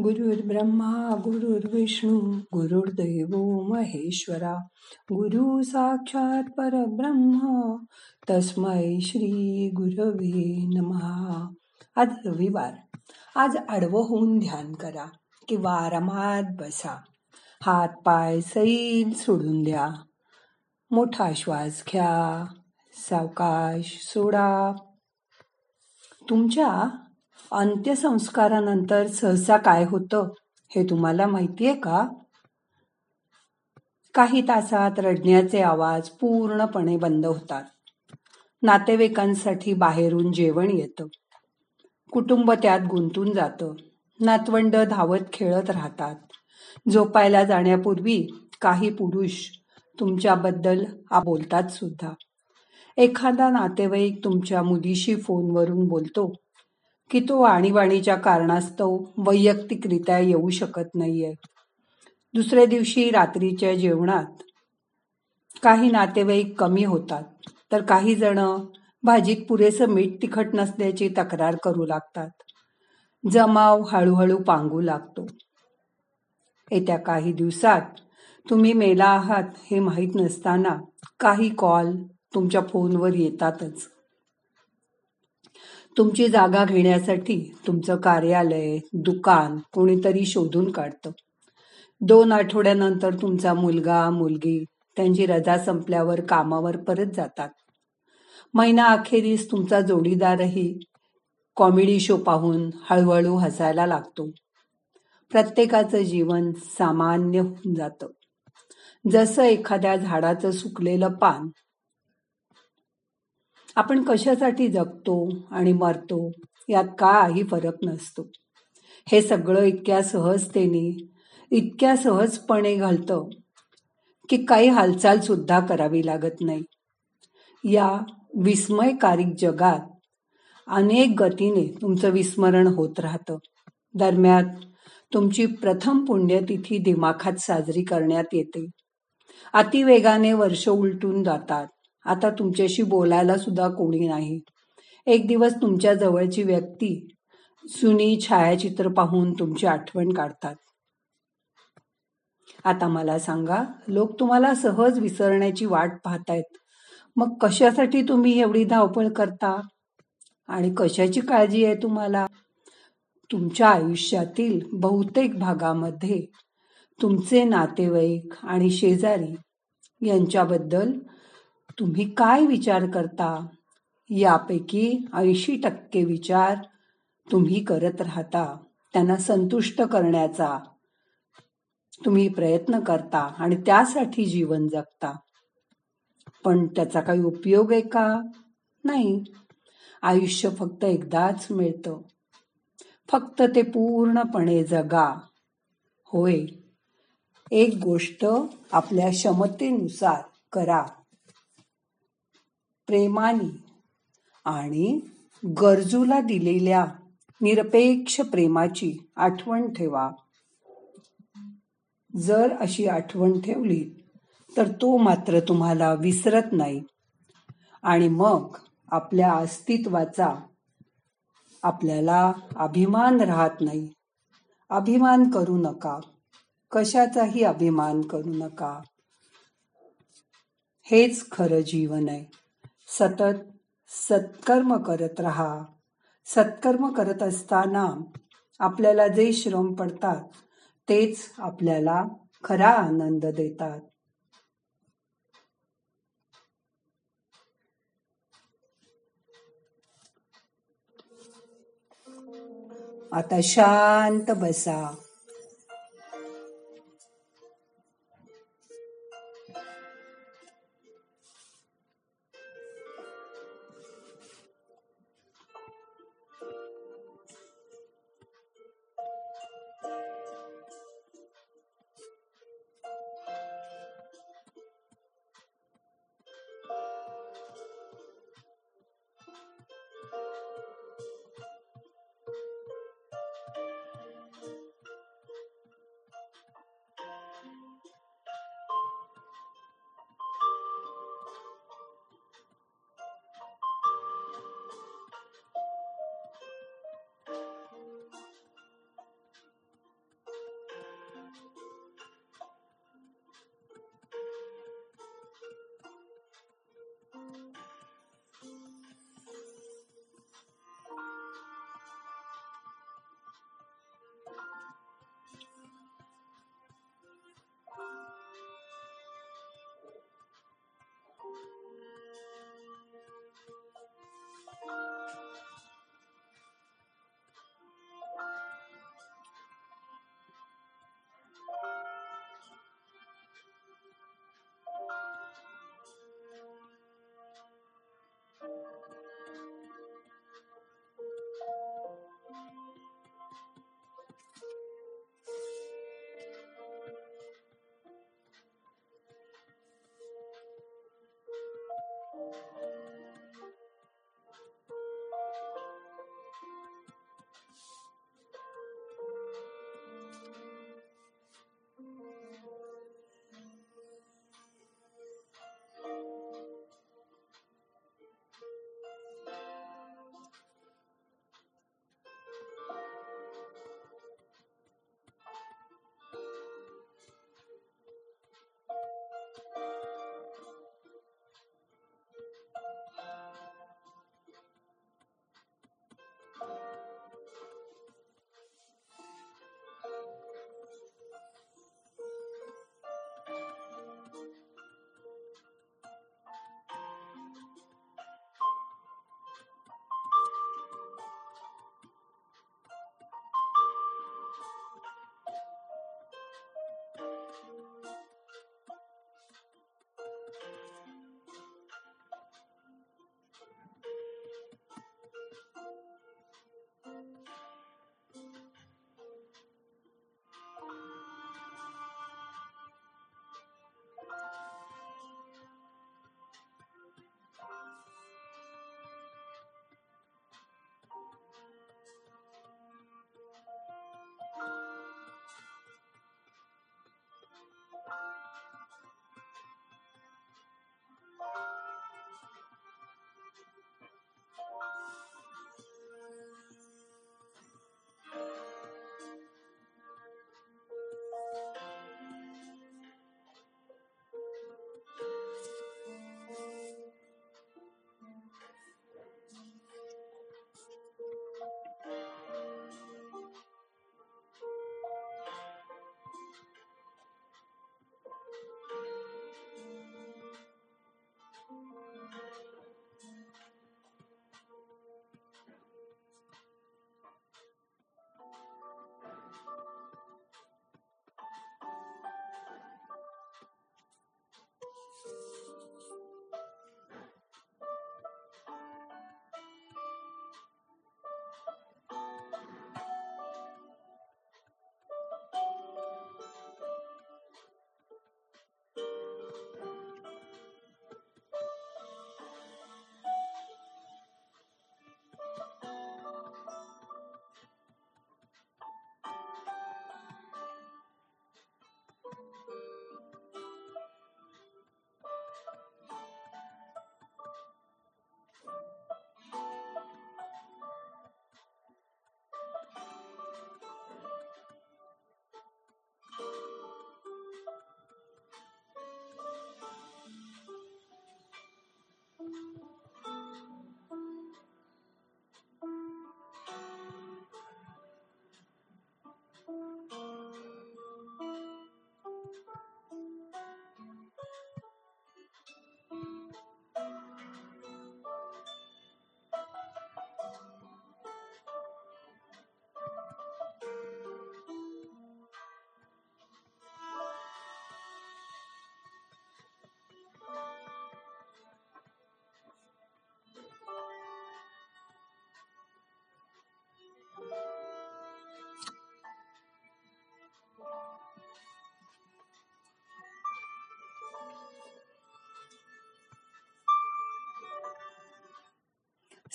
गुरुर्ब्रह्मा गुरुर्विष्णू गुरुर्दैव महेश्वरा गुरु साक्षात परब्रह्म तस्मै श्री गुरवे नमहा आज रविवार. आज आडवं होऊन ध्यान करा किंवा आरामात बसा. हात पाय सैल सोडून द्या. मोठा श्वास घ्या. सावकाश सोडा. तुमच्या अंत्यसंस्कारानंतर सहसा काय होतं हे तुम्हाला माहितीये का? काही तासात रडण्याचे आवाज पूर्णपणे बंद होतात. नातेवाईकांसाठी बाहेरून जेवण येतं. कुटुंब त्यात गुंतून जातं. नातवंड धावत खेळत राहतात. झोपायला जाण्यापूर्वी काही पुरुष तुमच्याबद्दल बोलतात सुद्धा. एखादा नातेवाईक तुमच्या मुलीशी फोनवरून बोलतो. की तो आणीबाणीच्या कारणास्तव वैयक्तिकरित्या येऊ शकत नाहीये. दुसऱ्या दिवशी रात्रीच्या जेवणात काही नातेवाईक कमी होतात तर काही जण भाजीत पुरेसं मीठ तिखट नसल्याची तक्रार करू लागतात. जमाव हळूहळू पांगू लागतो. येत्या काही दिवसात तुम्ही मेला आहात हे माहीत नसताना काही कॉल तुमच्या फोनवर येतातच. तुमची जागा घेण्यासाठी तुमचं कार्यालय दुकान कोणीतरी शोधून काढतं. दोन आठवड्यानंतर तुमचा मुलगा मुलगी त्यांची रजा संपल्यावर कामावर परत जातात. महिना अखेरीस तुमचा जोडीदारही कॉमेडी शो पाहून हळूहळू हसायला लागतो. प्रत्येकाचं जीवन सामान्य होऊन जातं. जसं एखाद्या झाडाचं सुकलेलं पान आपण कशासाठी जगतो आणि मरतो यात काही फरक नसतो. हे सगळं इतक्या सहजतेने इतक्या सहजपणे घालतं की काही हालचाल सुद्धा करावी लागत नाही. या विस्मयकारिक जगात अनेक गतीने तुमचं विस्मरण होत राहतं. दरम्यान तुमची प्रथम पुण्यतिथी दिमाखात साजरी करण्यात येते. अतिवेगाने वर्ष उलटून जातात. आता तुमच्याशी बोलायला सुद्धा कोणी नाही. एक दिवस तुमच्या जवळची व्यक्ती सुनी छायाचित्र पाहून तुमची आठवण काढतात. आता मला सांगा लोक तुम्हाला सहज विसरण्याची वाट पाहतायत. मग कशासाठी तुम्ही एवढी धावपळ करता? आणि कशाची काळजी आहे तुम्हाला? तुमच्या आयुष्यातील बहुतेक भागामध्ये तुमचे नातेवाईक आणि शेजारी यांच्याबद्दल तुम्ही काय विचार करता? यापैकी ऐंशी टक्के विचार तुम्ही करत राहता त्यांना संतुष्ट करण्याचा तुम्ही प्रयत्न करता आणि त्यासाठी जीवन जगता. पण त्याचा काही उपयोग आहे का? नाही. आयुष्य फक्त एकदाच मिळतं. फक्त ते पूर्णपणे जगा. होय. एक गोष्ट आपल्या क्षमतेनुसार करा. प्रेमाने आणि गरजूला दिलेल्या निरपेक्ष प्रेमाची आठवण ठेवा. जर अशी आठवण ठेवली तर तो मात्र तुम्हाला विसरत नाही. आणि मग आपल्या अस्तित्वाचा आपल्याला अभिमान राहत नाही. अभिमान करू नका. कशाचाही अभिमान करू नका. हेच खरं जीवन आहे. सतत सत्कर्म करत राहा. सत्कर्म करत असताना आपल्याला जे श्रम पडतात तेच आपल्याला खरा आनंद देतात. आता शांत बसा.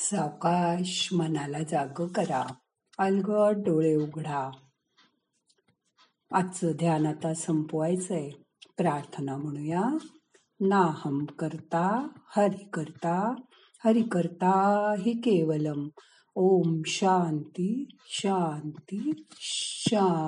सावकाश मनाला जाग करा. अलगद डोळे उघडा. आजचं ध्यान आता संपवायचंय. प्रार्थना म्हणूया. नाहम करता हरि करता हरि करता हि केवलम. ओम शांती शांती शांती.